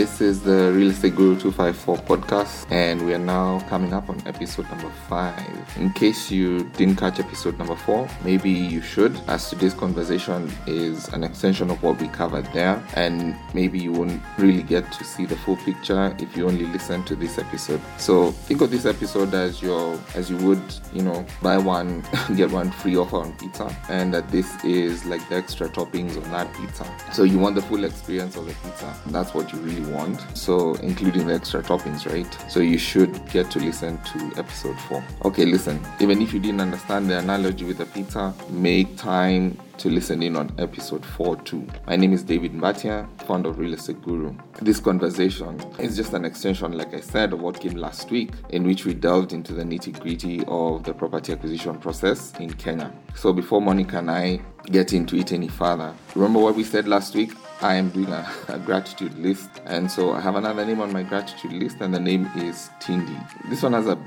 This is the Real Estate Guru 254 podcast, and we are now coming up on episode number five. In case you didn't catch episode number four, maybe you should, as today's conversation is an extension of what we covered there, and maybe you won't really get to see the full picture if you only listen to this episode. So think of this episode as your as you would, you know, buy one get one free offer on pizza, and that this is like the extra toppings on that pizza. So you want the full experience of the pizza. That's what you really want. Want, so, including the extra toppings, right? So, you should get to listen to episode 4. Okay, listen, even if you didn't understand the analogy with the pizza, make time to listen in on episode 4 too. My name is David Mbatia, founder of Real Estate Guru. This conversation is just an extension, like I said, of what came last week, in which we delved into the nitty gritty of the property acquisition process in Kenya. So before Monica and I get into it any further, remember what we said last week? I am doing a, a, gratitude list, and so I have another name on my gratitude list, and the name is Tindi. This one has a,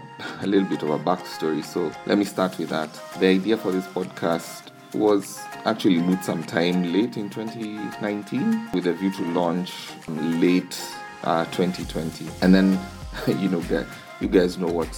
a little bit of a backstory, so let me start with that. The idea for this podcast was actually moved some time late in 2019 with a view to launch late uh, 2020, and then you know, you guys know what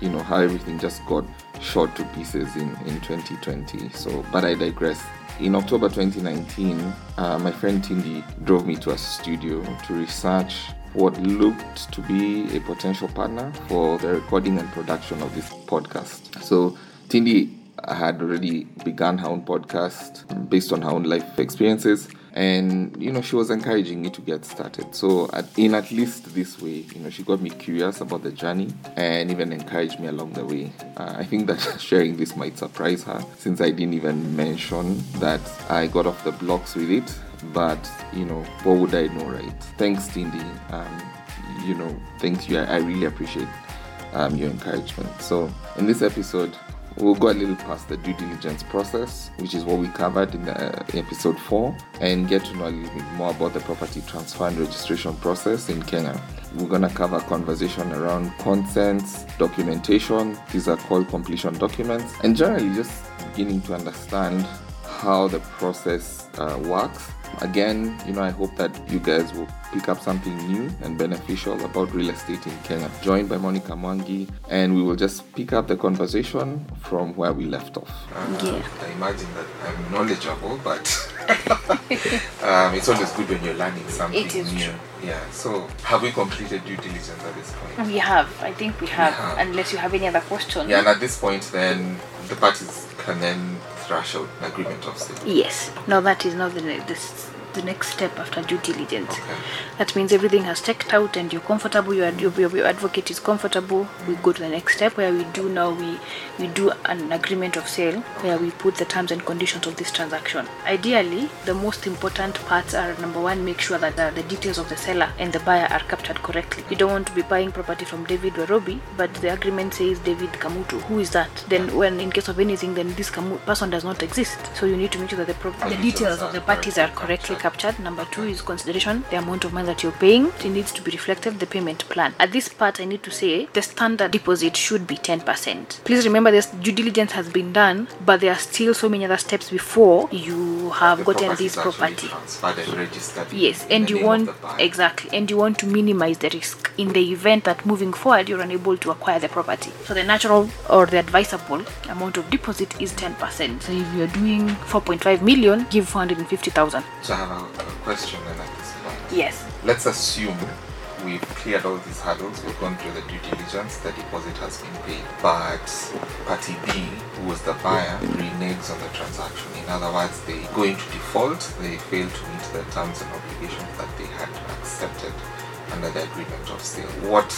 you know how everything just got shot to pieces in in 2020. So, but I digress in October 2019, uh, my friend Tindi drove me to a studio to research what looked to be a potential partner for the recording and production of this podcast. So, Tindi had already begun her own podcast based on her own life experiences and you know she was encouraging me to get started. So at, in at least this way you know she got me curious about the journey and even encouraged me along the way. Uh, i think that sharing this might surprise her since i didn't even mention that i got off the blocks with it. But you know what would i know right? Thanks Tindi um, you know thanks you. I, I really appreciate um, your encouragement. So in this episode We'll go a little past the due diligence process, which is what we covered in the, episode 4, and get to know a little bit more about the property transfer and registration process in Kenya. We're going to cover conversation around consents, documentation, these are called completion documents, and generally just beginning to understand how the process uh, works. Again, you know, I hope that you guys will pick up something new and beneficial about real estate in Kenya. Joined by Monica Mwangi, and we will just pick up the conversation from where we left off. Uh, yeah. I imagine that I'm knowledgeable, but um, it's always good when you're learning something it is new. True. Yeah. So, have we completed due diligence at this point? We have. I think we have, we have. Unless you have any other questions. Yeah, and at this point, then the parties can then agreement of. Yes. No, that is not the this the next step after due diligence. Okay. That means everything has checked out and you're comfortable, your, your, your advocate is comfortable. We go to the next step where we do now, we, we do an agreement of sale where we put the terms and conditions of this transaction. Ideally, the most important parts are number one, make sure that the, the details of the seller and the buyer are captured correctly. You don't want to be buying property from David Warobi, but the agreement says David Kamutu. Who is that? Then, when in case of anything, then this Kamu- person does not exist. So you need to make sure that the, pro- the details of the parties are correctly captured. Number two is consideration, the amount of money that you're paying. It needs to be reflected the payment plan. At this part, I need to say the standard deposit should be 10%. Please remember this due diligence has been done, but there are still so many other steps before you have The gotten this property. and Yes, and you want exactly, and you want to minimize the risk in the event that moving forward you're unable to acquire the property. So the natural or the advisable amount of deposit is 10%. So if you're doing 4.5 million, give 450,000. So I have a, question then at this point. Yes. Let's assume we've cleared all these hurdles, we've gone through the due diligence, the deposit has been paid, but party B, who was the buyer, reneges on the transaction. In other words, they go into default, they fail to meet the terms and obligations that they had accepted under the agreement of sale. What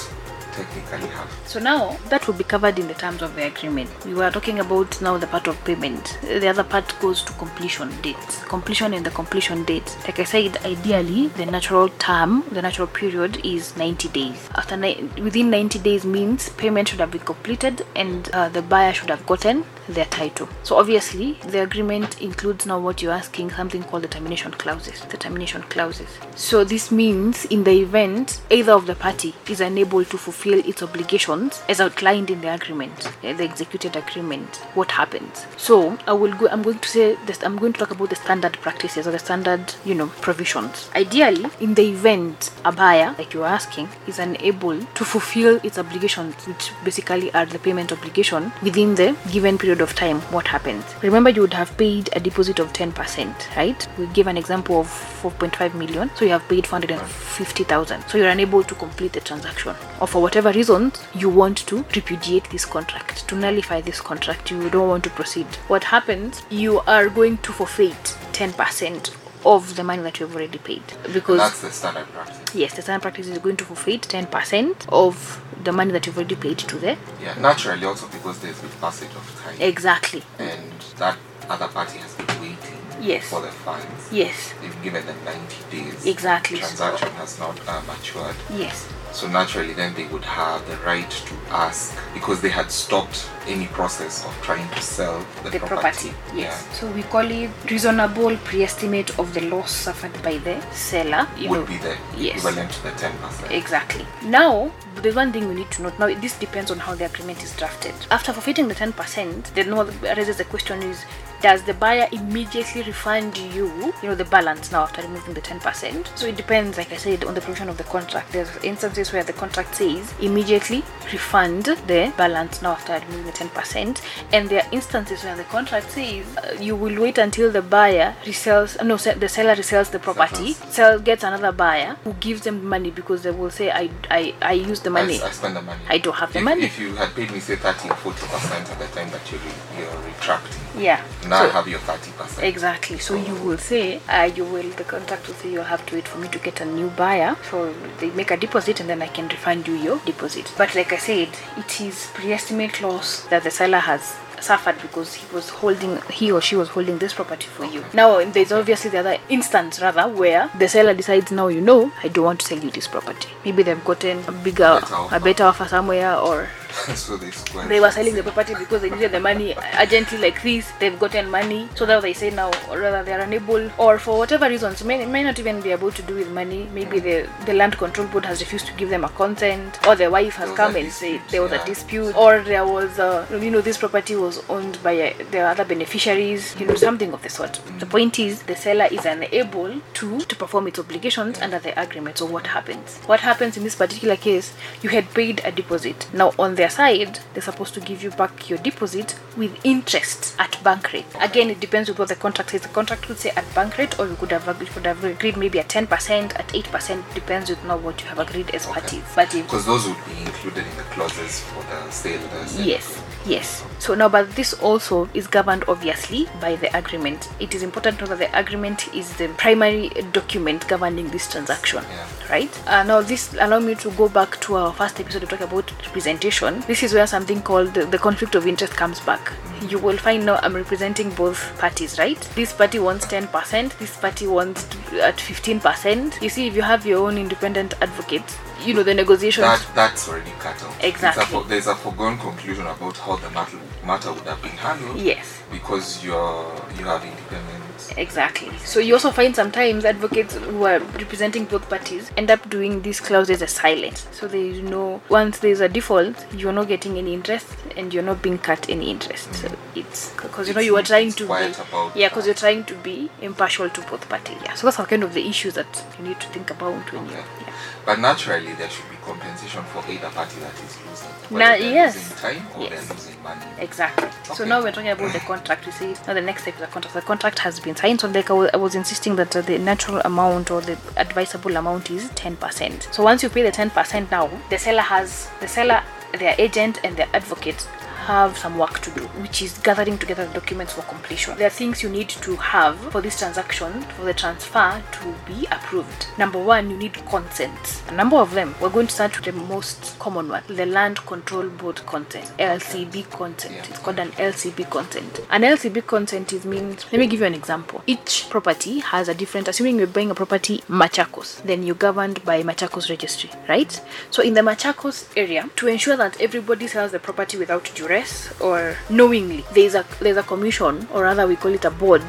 technically happens? So now that will be covered in the terms of the agreement. We were talking about now the part of payment. The other part goes to completion dates. Completion and the completion date. Like I said, ideally the natural term, the natural period is 90 days. After ni- within 90 days means payment should have been completed and uh, the buyer should have gotten their title. So obviously the agreement includes now what you're asking something called the termination clauses. The termination clauses. So this means in the event either of the party is unable to fulfill fulfill its obligations as outlined in the agreement, the executed agreement, what happens? So I will go. I'm going to say this. I'm going to talk about the standard practices or the standard, you know, provisions. Ideally, in the event a buyer, like you're asking, is unable to fulfill its obligations, which basically are the payment obligation within the given period of time, what happens? Remember, you would have paid a deposit of 10%, right? We give an example of 4.5 million, so you have paid 450,000. So you're unable to complete the transaction, or for whatever reasons, you want to repudiate this contract, to nullify this contract, you don't want to proceed. What happens? You are going to forfeit 10% of the money that you've already paid because That's the standard practice. yes the standard practice is going to forfeit 10% of the money that you've already paid to the Yeah, naturally also because there's the passage of time exactly and that other party has been waiting Yes. for the funds. yes They've given them 90 days. Exactly. Transaction has not uh, matured. yes So naturally, then they would have the right to ask because they had stopped any process of trying to sell the, the property yes Yeah. so we call it reasonable pre-estimate of the loss suffered by the seller you would know be the yes. equivalent to the 10%. Exactly. Now, there's one thing we need to note. Now, this depends on how the agreement is drafted. After forfeiting the 10%, then what raises the question is does the buyer immediately refund you, you know, the balance now after removing the 10%? So it depends, like I said, on the provision of the contract. There's instances where the contract says immediately refund the balance now after removing the 10%, and there are instances where the contract says uh, you will wait until the buyer resells, no, the seller resells the property, sell gets another buyer who gives them money because they will say I I, I use the money. I, I spend the money. I don't have the if, money. If you had paid me, say, 30 or 40% at the time that you're, you're retracting, yeah. now I So- have your 30%. Exactly. So you will say, uh, you will, the contract will say you'll have to wait for me to get a new buyer. So they make a deposit and then I can refund you your deposit. But like I said, it is pre-estimate loss that the seller has suffered because he was holding he or she was holding this property for you now there's obviously the other instance rather where the seller decides now you know i don't want to sell you this property maybe they've gotten a bigger Better a better offer somewhere or so they they were selling the property because they needed the money. Urgently like this they've gotten money. So that they say now. Or rather they are unable or for whatever reasons may, may not even be able to do with money. Maybe the the land control board has refused to give them a consent or the wife has come a and said there was yeah. a dispute or there was uh, you know this property was owned by uh, the other beneficiaries you know something of the sort. The point is the seller is unable to to perform its obligations under the agreement. So what happens? What happens in this particular case? You had paid a deposit. Now on their side they're supposed to give you back your deposit with interest at bank rate. Again it depends with what the contract says. The contract could say at bank rate or you could have agreed, could have agreed maybe at 10% at 8% depends with now what you have agreed as parties. But Because those would be included in the clauses for the sale. The sale Yes, yes. So now, but this also is governed obviously by the agreement. It is important to know that the agreement is the primary document governing this transaction, Yeah. right? Uh, now, this allow me to go back to our first episode to talk about representation. This is where something called the, the conflict of interest comes back. You will find now I'm representing both parties, right? This party wants 10%, this party wants to- at 15%. You see, if you have your own independent advocate, you know the negotiations. That, that's already cut off. It's a Exactly. there's a foregone conclusion about how the matter, matter would have been handled yes. because you're you have independent. Exactly. So you also find sometimes advocates who are representing both parties end up doing these clauses as silent. So there is no once there is a default, you're not getting any interest and you're not being cut any interest. So it's because you know you are trying to quiet be about yeah because you're trying to be impartial to both parties. Yeah. So that's kind of the issues that you need to think about when you Okay. yeah. But naturally, there should be compensation for either party that is losing. Na- yes. losing time or Yes. losing money. Exactly. So now we're talking about the contract. We see now the next step is the contract. The contract has been signed. So like I wa- I was insisting that uh, the natural amount or the advisable amount is ten percent. So once you pay the ten percent now, the seller has the seller, their agent, and their advocate have some work to do, which is gathering together the documents for completion. There are things you need to have for this transaction, for the transfer to be approved. Number one, you need consent. A number of them. We're going to start with the most common one, the Land Control Board consent, LCB consent. Yeah. It's called an LCB consent. An LCB consent is means. Let me give you an example. Each property has a different. Assuming you're buying a property Machakos, then you're governed by Machakos registry, right? So in the Machakos area, to ensure that everybody sells the property without duress or knowingly there's a there's a commission or rather we call it a board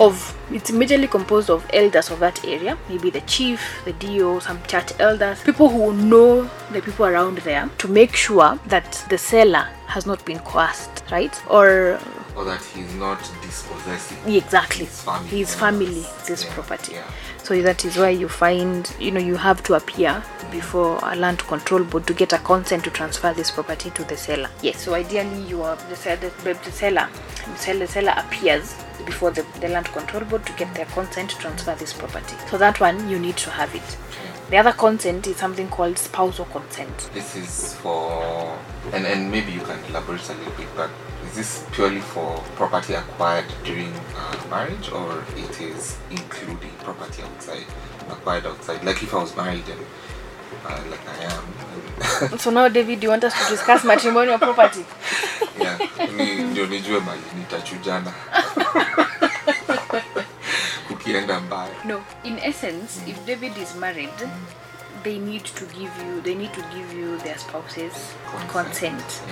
of it's majorly composed of elders of that area maybe the chief the do some church elders people who know the people around there to make sure that the seller has not been coerced right or Or that he's not dispossessing. exactly His family his family this Yeah, property yeah. So that is why you find you know you have to appear before a land control board to get a consent to transfer this property to the seller. Yes so ideally you are the, sell- the, the seller the seller, the seller appears before the, the land control board to get their consent to transfer this property. So that one you need to have it. The other consent is something called spousal consent. This is for, and, and maybe you can elaborate a little bit, but is this purely for property acquired during uh, marriage or it is including property outside, acquired outside? Like if I was married and uh, like I am, and so now david do you want us to discuss matrimonial property yeah, ni- ndio nijue mali nitachujana kukienda mbaya. No, in essence, if David is married, they need to give you they need to give you their spouse's Consent. consent.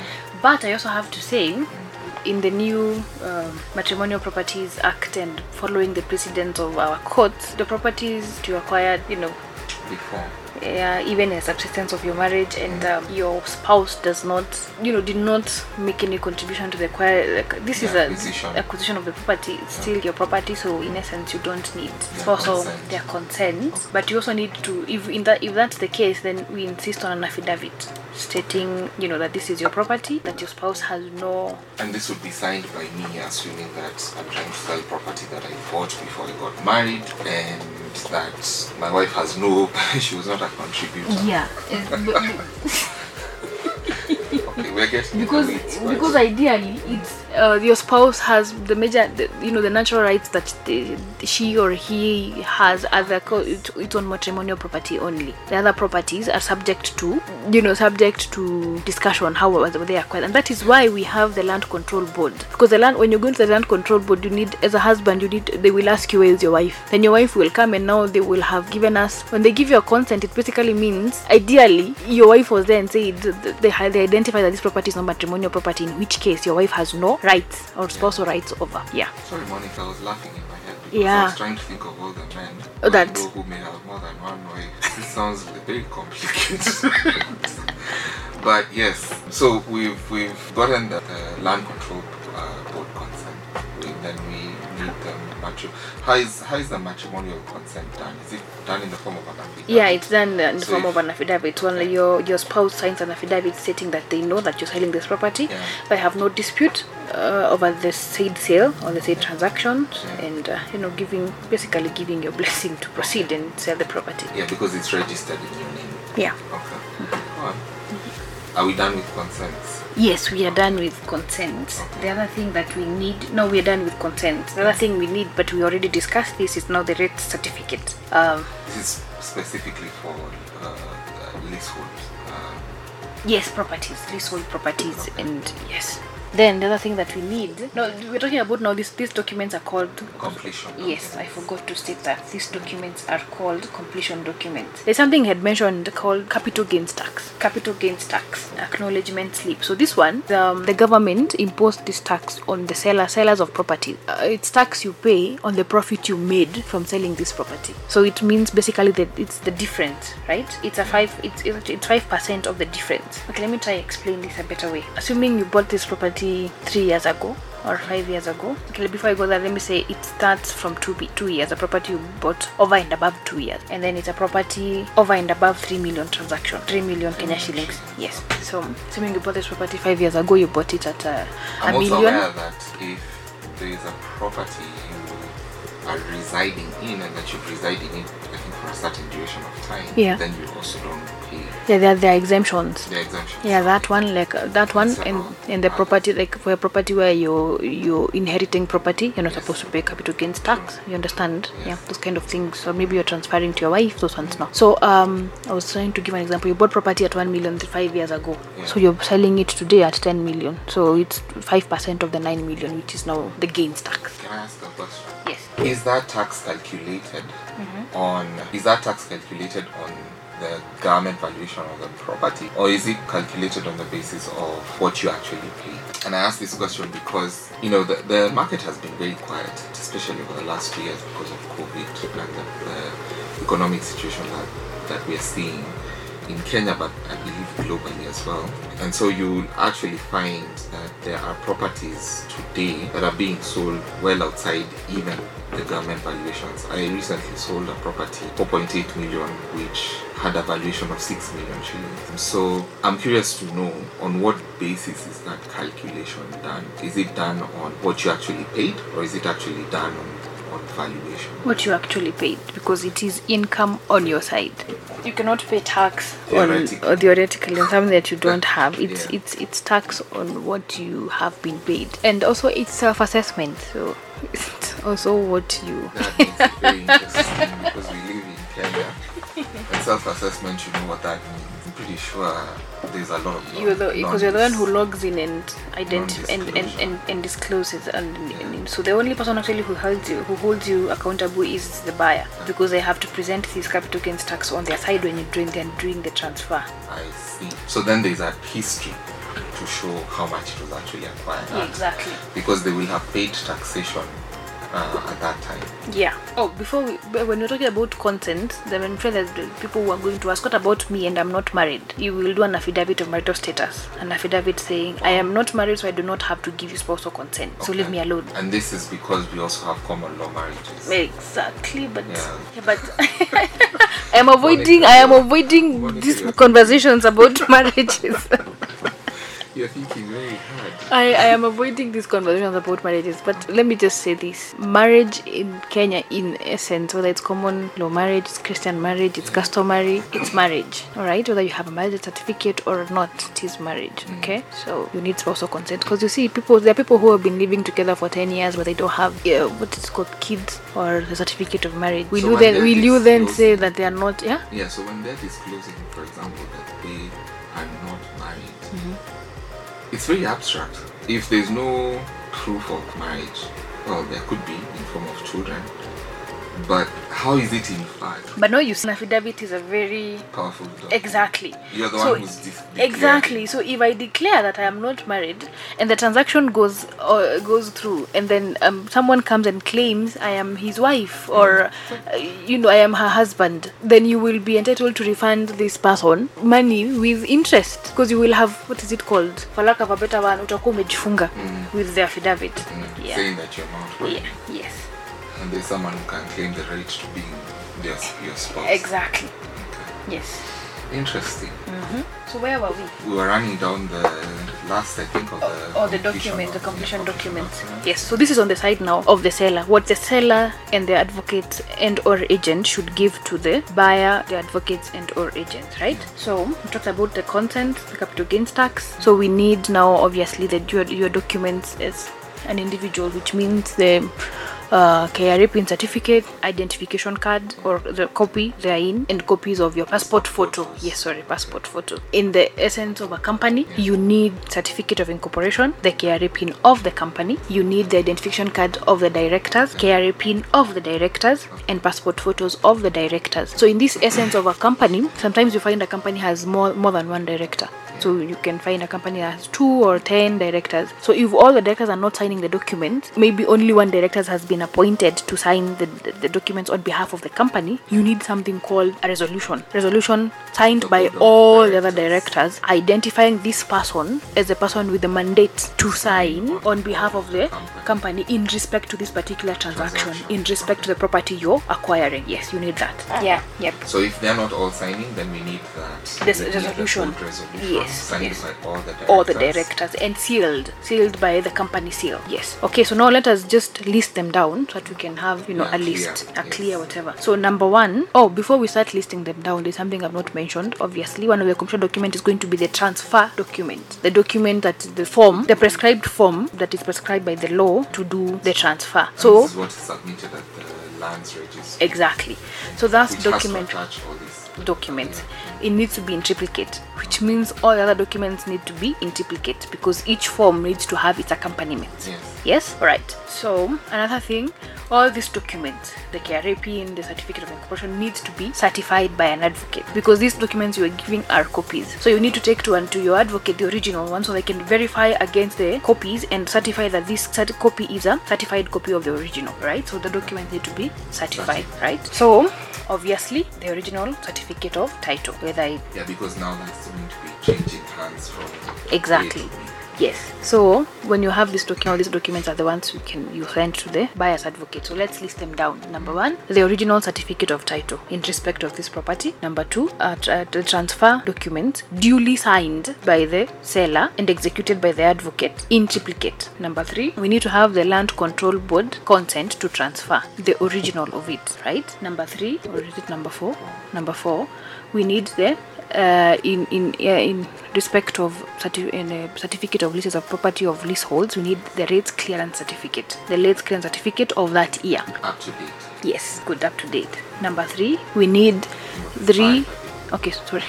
But I also have to say, in the new um, Matrimonial Properties Act and following the precedents of our courts, the properties to acquire, you know, Before, uh, even in subsistence of your marriage and um, your spouse does not you know did not make any contribution to the acquire like, this is a acquisition. acquisition of the property it's still your property so in essence you don't need Their spousal consent. their consent but you also need to if in that if that's the case then we insist on an affidavit stating you know that this is your property that your spouse has no and this would be signed by me, assuming that I'm trying to sell property that I bought before I got married, and that my wife has no, she was not a contributor. yeah Okay, we're getting because it, but- because ideally it's uh, your spouse has the major the, you know the natural rights that the, she or he has as a co- it- it's on matrimonial property only. The other properties are subject to you know subject to discussion how they acquired. And that is why we have the land control board. Because the land when you go to the land control board you need as a husband you need they will ask you where is your wife. Then your wife will come and now they will have given us when they give you a consent it basically means ideally your wife was there and said th- they, had- they identify that this property is not matrimonial property in which case your wife has no rights or spousal rights over yeah Sorry, Monica, I was laughing in my head because I Yeah. was trying to think of all the men Oh, I that- who may have more than one wife. This sounds very complicated. but yes, so we've we've gotten the uh, land control need the matri- How is how is the matrimonial consent done? Is it done in the form of an affidavit? yeah it's done in the So form of an affidavit only your your spouse signs an affidavit stating that they know that you're selling this property Yeah. they have no dispute uh, over the said sale or the said transaction, Yeah. and uh, you know giving basically giving your blessing to proceed and sell the property Yeah, because it's registered in your name. yeah Okay. Go on. Are we done with consents? Yes, we are done with consent. The other thing that we need, no, we are done with consent. The other thing we need, but we already discussed this, is now the rate certificate. Um, This is specifically for uh, leaseholds. Uh, yes, properties, leasehold properties, and yes. Then the other thing that we need, no, we're talking about now. These these documents are called completion. Yes, I forgot to state that these documents are called completion documents. There's something I had mentioned called capital gains tax. Capital gains tax acknowledgement slip. So this one, um, the government imposed this tax on the seller, sellers of property. Uh, it's tax you pay on the profit you made from selling this property. So it means basically that it's the difference, right? It's a five. It's it's it's five percent of the difference. Okay, let me try explain this a better way. Assuming you bought this property three years ago or five years ago. Okay, before I go there, let me say it starts from two two years. A property you bought over and above two years, and then it's a property over and above three million transaction, three million Kenya shillings. Yes. So assuming you bought this property five years ago, you bought it at uh, a, I'm a also million. aware that if there is a property you are residing in and that you've resided in it, I think for a certain duration of time, Yeah. then you also don't pay Yeah, there, there are exemptions. the exemption. Yeah, that one, like uh, that one, and and the property, like for a property where you're you're inheriting property, you're not supposed to pay capital gains tax. You understand? Yes. Yeah, those kind of things. Or maybe you're transferring to your wife. Those ones no. So um, I was trying to give an example. You bought property at one million five years ago. Yeah. So you're selling it today at ten million. So it's five percent of the nine million, which is now the gains tax. Can I ask a question. Yes. Is that tax calculated Mm-hmm. on is that tax calculated on the government valuation of the property or is it calculated on the basis of what you actually pay? And I ask this question because you know the, the market has been very quiet, especially over the last two years because of COVID and the, the economic situation that, that we are seeing in Kenya, but I believe globally as well. And so you'll actually find that there are properties today that are being sold well outside even the government valuations. I recently sold a property, 4.8 million, which had a valuation of 6 million shillings. So I'm curious to know on what basis is that calculation done? Is it done on what you actually paid or is it actually done on, on valuation? What you actually paid because it is income on your side. You cannot pay tax on Theoretically. or uh, theoretically on something that you don't have. It's Yeah. it's it's tax on what you have been paid, and also it's self-assessment. So it's also what you. That makes it very interesting because we live in Kenya. And self-assessment, you know what that means. I'm pretty sure there's a lot of the because you're the one who logs in and identify and, and, and, and discloses and, and so the only person actually who holds you who holds you accountable is the buyer because they have to present this capital gains tax on their side when you're doing they're doing the transfer. I see. So then there's a history to show how much it was actually acquired at. exactly. Because they will have paid taxation uh, at that time. Yeah. Oh, before we, when we're talking about consent, then I'm sure that people who are going to ask, what about me and I'm not married? You will do an affidavit of marital status, an affidavit saying, I am not married, so I do not have to give you spousal consent. So leave me alone. And this is because we also have common law marriages. Exactly, but Yeah. yeah, but I am avoiding. I am avoiding these conversations about marriages. You're thinking very hard. I, I am avoiding these conversations about marriages, but let me just say this: marriage in Kenya, in essence, whether it's common law marriage, it's Christian marriage, it's customary, it's marriage. All right, whether you have a marriage certificate or not, it is marriage. Okay, so you need spousal consent because you see, people there are people who have been living together for ten years, but they don't have uh, what is called kids or the certificate of marriage. Will So you then will you then disclosing- say that they are not? Yeah. Yeah, so when that is closing, for example, that they are not married, it's very abstract. If there's no proof of marriage, well, there could be in form of children, but how is it implied? But no, you see, an affidavit is a very Powerful. document. Exactly. You're the So- one who's de- Exactly. So if I declare that I am not married and the transaction goes uh, goes through, and then um, someone comes and claims I am his wife or uh, you know I am her husband, then you will be entitled to refund this person money with interest because you will have what is it called? For lack of a better one, utakuwa umejifunga with the affidavit. Mm, Yeah. Saying that you're not. Yeah. Yes. And there's someone who can claim the right to be their, your spouse. Exactly. Okay. Yes. Interesting. Mm-hmm. So where were we? We were running down the last, I think, of the. or the completion document, the completion document. document. Yes, so this is on the side now of the seller. What the seller and the advocate and or agent should give to the buyer, the advocates and or agents, right? So we talked about the consent, the capital gains tax. So we need now obviously that your your documents as an individual, which means the uh, KRA pin certificate, identification card, or the copy therein, and copies of your passport photo. Yes, sorry, passport photo. In the essence of a company, you need certificate of incorporation, the KRA pin of the company. You need the identification card of the directors, KRA pin of the directors, and passport photos of the directors. So in this essence of a company, sometimes you find a company has more more than one director. So you can find a company that has two or ten directors. So if all the directors are not signing the document, maybe only one director has been appointed to sign the, the, the documents on behalf of the company, you need something called a resolution. Resolution signed by all the other directors. directors, identifying this person as a person with the mandate to sign on behalf of the company in respect to this particular transaction, Transaction. in respect to the property you're acquiring. Yes, you need that. Yeah, yep. So if they're not all signing, then we need that. This we need resolution. resolution Yes, signed yes. by all the directors. all the directors and sealed sealed by the company seal yes okay so now let us just list them down so that we can have you know Yeah, a clear, list a yes. clear whatever so number one oh before we start listing them down there's something i've not mentioned obviously one of the completion document is going to be the transfer document. The document that the form the prescribed form that is prescribed by the law to do the transfer. And so this is what is submitted at the lands register. exactly. So that's document has to attach all these documents it needs to be in triplicate which means all the other documents need to be in triplicate because each form needs to have its accompaniment Yes. Yes? Alright. So, another thing, all these documents, the KRA PIN, the certificate of incorporation, needs to be certified by an advocate because these documents you are giving are copies. So, you need to take to and to your advocate the original one so they can verify against the copies and certify that this copy is a certified copy of the original, right? So, the documents need to be certified, right? So, obviously, the original certificate of title, whether it Yeah, because now that's going to be changing hands from. Exactly. Yes. So when you have this document, all these documents are the ones you can you send to the buyer's advocate. So let's list them down. Number one, the original certificate of title in respect of this property. Number two, tra- the transfer document duly signed by the seller and executed by the advocate in triplicate. Number three, we need to have the land control board consent to transfer the original of it. Right. Number three, or is it number four? Number four, we need the uh, in in uh, in respect of certi- in certificate of leases of property of leaseholds, we need the rates clearance certificate, the rates clearance certificate of that year. Up to date. Yes, good, up to date. Number three, we need three. Okay, sorry.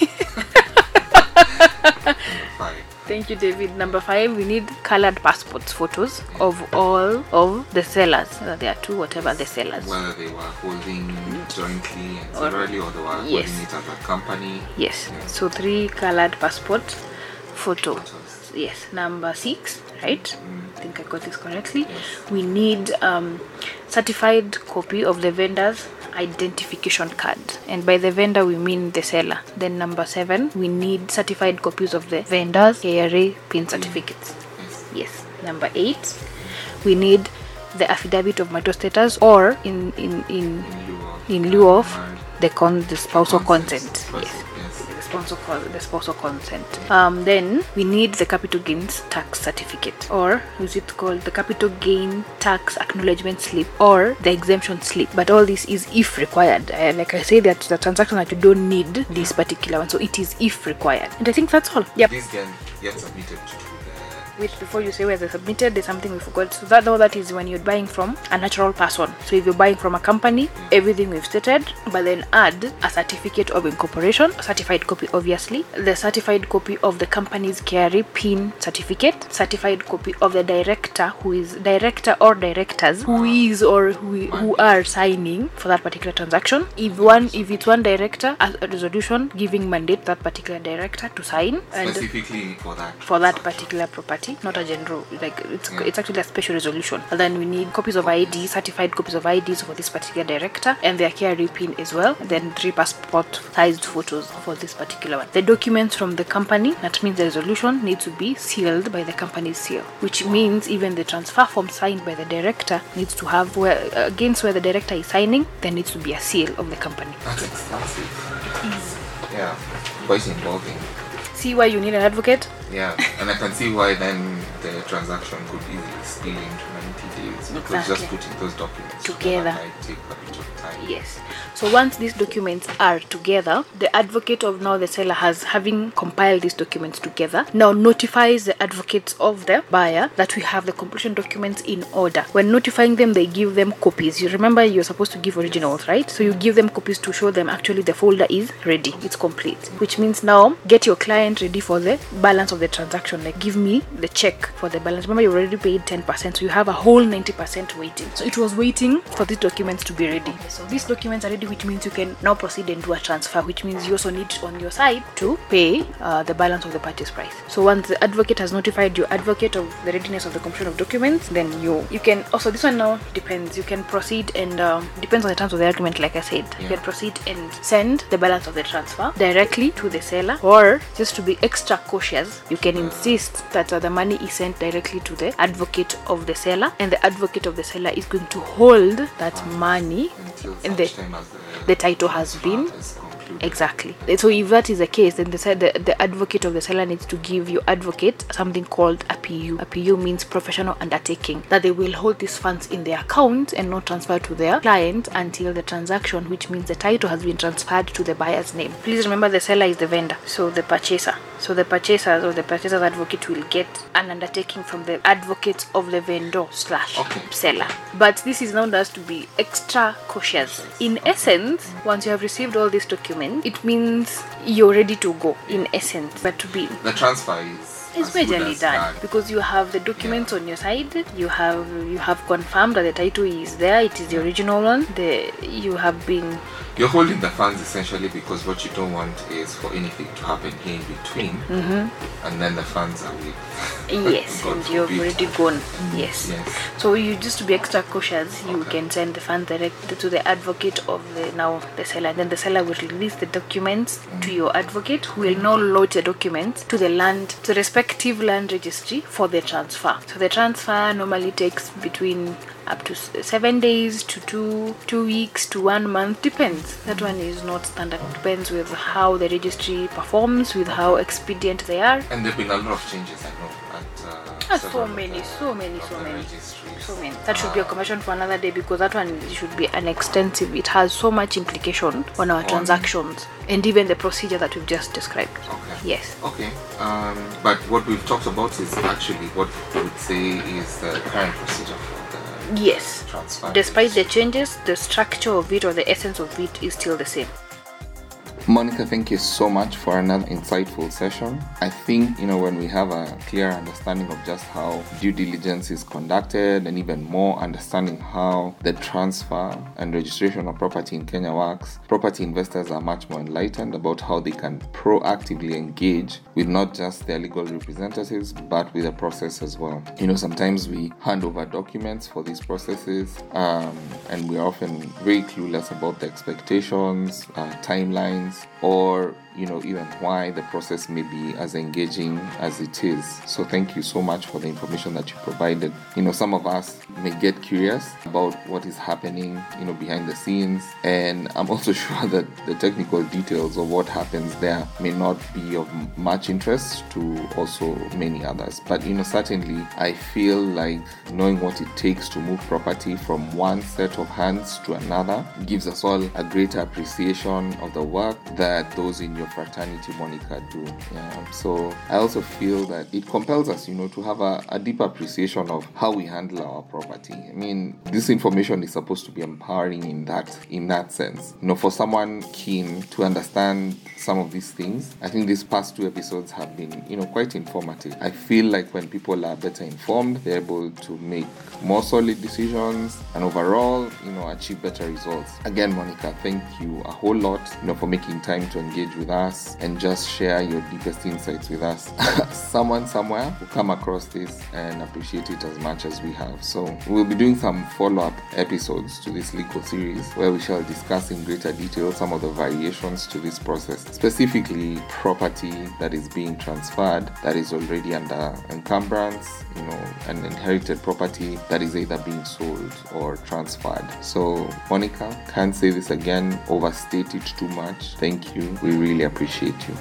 Thank you, David. Number five, we need colored passports photos of all of the sellers. Uh, there are two, whatever the sellers. Whether they were holding jointly and Or- severally or they were yes. holding it as a company. Yes. Yeah. So three colored passport photo. Photos. Yes. Number six, right? I think I got this correctly. Yes. We need um, certified copy of the vendor's identification card, and by the vendor we mean the seller. Then number seven, we need certified copies of the vendor's KRA PIN certificates. Yes. Number eight, we need the affidavit of marital status, or in in in In lieu of. the con the spousal. Consent. Yes The spousal consent. Um, then we need the capital gains tax certificate, or is it called the capital gain tax acknowledgement slip, or the exemption slip. But all this is if required. Uh, like I say, that the transaction that you don't need this particular one, so it is if required. And I think that's all. Yep. Can get submitted to. Wait, before you say where they submitted, there's something we forgot. So that all that is when you're buying from a natural person. So if you're buying from a company, everything we've stated, but then add a certificate of incorporation, a certified copy, obviously, the certified copy of the company's KRA PIN certificate, certified copy of the director who is director or directors who is or who, who are signing for that particular transaction. If one, if it's one director, a a resolution giving mandate that particular director to sign and Specifically for that. for that particular property, not a general. Like it's Yeah. it's actually a special resolution. And then we need copies of ID, certified copies of IDs for this particular director, and their KRA pin as well. Then three passport sized photos for this particular one. The documents from the company, that means the resolution needs to be sealed by the company's seal, which means even the transfer form signed by the director needs to have where against where the director is signing, there needs to be a seal of the company. That's expensive. Yeah. Quite involving. See why you need an advocate? Yeah, and I can see why then the transaction could easily spill into 90 days because just putting those documents Together. might take a bit of time. Yes. So once these documents are together, the advocate of now the seller has having compiled these documents together, now notifies the advocates of the buyer that we have the completion documents in order. When notifying them, they give them copies. You remember you're supposed to give originals, right? So you give them copies to show them actually the folder is ready, it's complete. Which means now get your client ready for the balance of the transaction. Like give me the check for the balance. Remember you already paid 10%, so you have a whole 90% waiting. So it was waiting for these documents to be ready. So these documents are ready, which means you can now proceed and do a transfer, which means you also need on your side to pay uh, the balance of the purchase price. So once the advocate has notified your advocate of the readiness of the completion of documents, then you you can also this one now depends. You can proceed and um, depends on the terms of the agreement. Like I said, you can proceed and send the balance of the transfer directly to the seller, or just to be extra cautious, you can insist that the money is sent directly to the advocate of the seller, and the advocate of the seller is going to hold that money and the the, title has been. Exactly. So if that is the case, then the, the the advocate of the seller needs to give your advocate something called a PU. A PU means professional undertaking that they will hold these funds in their account and not transfer to their client until the transaction, which means the title has been transferred to the buyer's name. Please remember the seller is the vendor, so the purchaser. So the purchaser or the purchaser's advocate will get an undertaking from the advocate of the vendor slash Okay. seller. But this is known as to be extra cautious. In essence, once you have received all these documents, it means you're ready to go. In essence, but to be The transfer is It's as majorly done because you have the documents on your side. You have you have confirmed that the title is there. It is the original one. The you have been You're holding the funds essentially because what you don't want is for anything to happen here in between, Mm-hmm. and then the funds are with. yes, and you've already gone. Yes. Yes. So you just to be extra cautious, you Okay. can send the funds direct to the advocate of the now the seller, and then the seller will release the documents to your advocate, who will now load the documents to the land, to the respective land registry for the transfer. So the transfer normally takes between up to seven days to two two weeks to one month depends that one is not standard depends with how the registry performs with how expedient they are And there've been a lot of changes, I know, at. Uh, Ah, so many, the- so many, so many. registries. So many. That should be a Uh, conversation for another day because that one should be an extensive. It has so much implication on our On- transactions and even the procedure that we've just described. Okay. Yes. Okay. Um, but what we've talked about is actually what we would say is the current procedure Yes. Despite the changes, the structure of it or the essence of it is still the same. Monica, thank you so much for another insightful session. I think, you know, when we have a clear understanding of just how due diligence is conducted and even more understanding how the transfer and registration of property in Kenya works, property investors are much more enlightened about how they can proactively engage with not just their legal representatives but with the process as well. You know, sometimes we hand over documents for these processes um, and we're often very clueless about the expectations, uh, timelines, or you know even why the process may be as engaging as it is. So thank you so much for the information that you provided. You know some of us may get curious about what is happening you know behind the scenes. And i'm also sure that the technical details of what happens there may not be of much interest to also many others. But you know certainly i feel like knowing what it takes to move property from one set of hands to another gives us all a greater appreciation of the work that those in your fraternity monica do. Yeah so i also feel that it compels us you know to have a, a deeper appreciation of how we handle our property. I mean this information is supposed to be empowering in that in that sense. You know for someone keen to understand some of these things. I think these past two episodes have been you know quite informative. I feel like when people are better informed they're able to make more solid decisions and overall you know achieve better results. Again monica thank you a whole lot you know for making time to engage with us and just share your deepest insights with us. Someone somewhere will come across this and appreciate it as much as we have. So we'll be doing some follow-up episodes to this legal series where we shall discuss in greater detail some of the variations to this process specifically property that is being transferred that is already under encumbrance you know an inherited property that is either being sold or transferred. So monica can't say this again. Overstate it too much. Thank you. We really appreciate you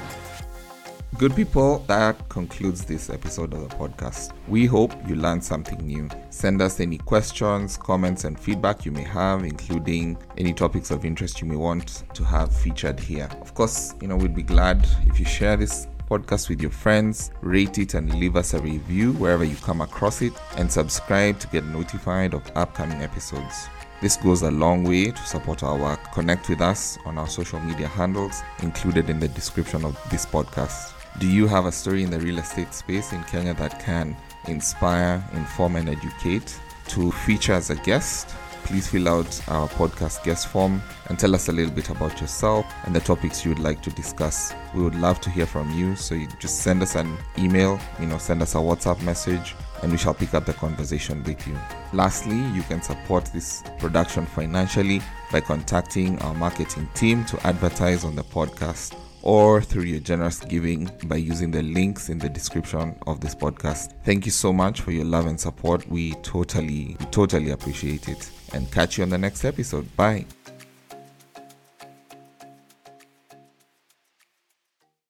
Good people, that concludes this episode of the podcast. We hope you learned something new. Send us any questions, comments, and feedback you may have, including any topics of interest you may want to have featured here. Of course, you know, we'd be glad if you share this podcast with your friends, rate it, and leave us a review wherever you come across it, and subscribe to get notified of upcoming episodes. This goes a long way to support our work. Connect with us on our social media handles included in the description of this podcast. Do you have a story in the real estate space in Kenya that can inspire, inform, and educate? To feature as a guest, please fill out our podcast guest form and tell us a little bit about yourself and the topics you would like to discuss. We would love to hear from you, so you just send us an email, you know, send us a WhatsApp message, and we shall pick up the conversation with you. Lastly, you can support this production financially by contacting our marketing team to advertise on the podcast or through your generous giving by using the links in the description of this podcast. Thank you so much for your love and support. We totally, totally appreciate it. And catch you on the next episode. Bye.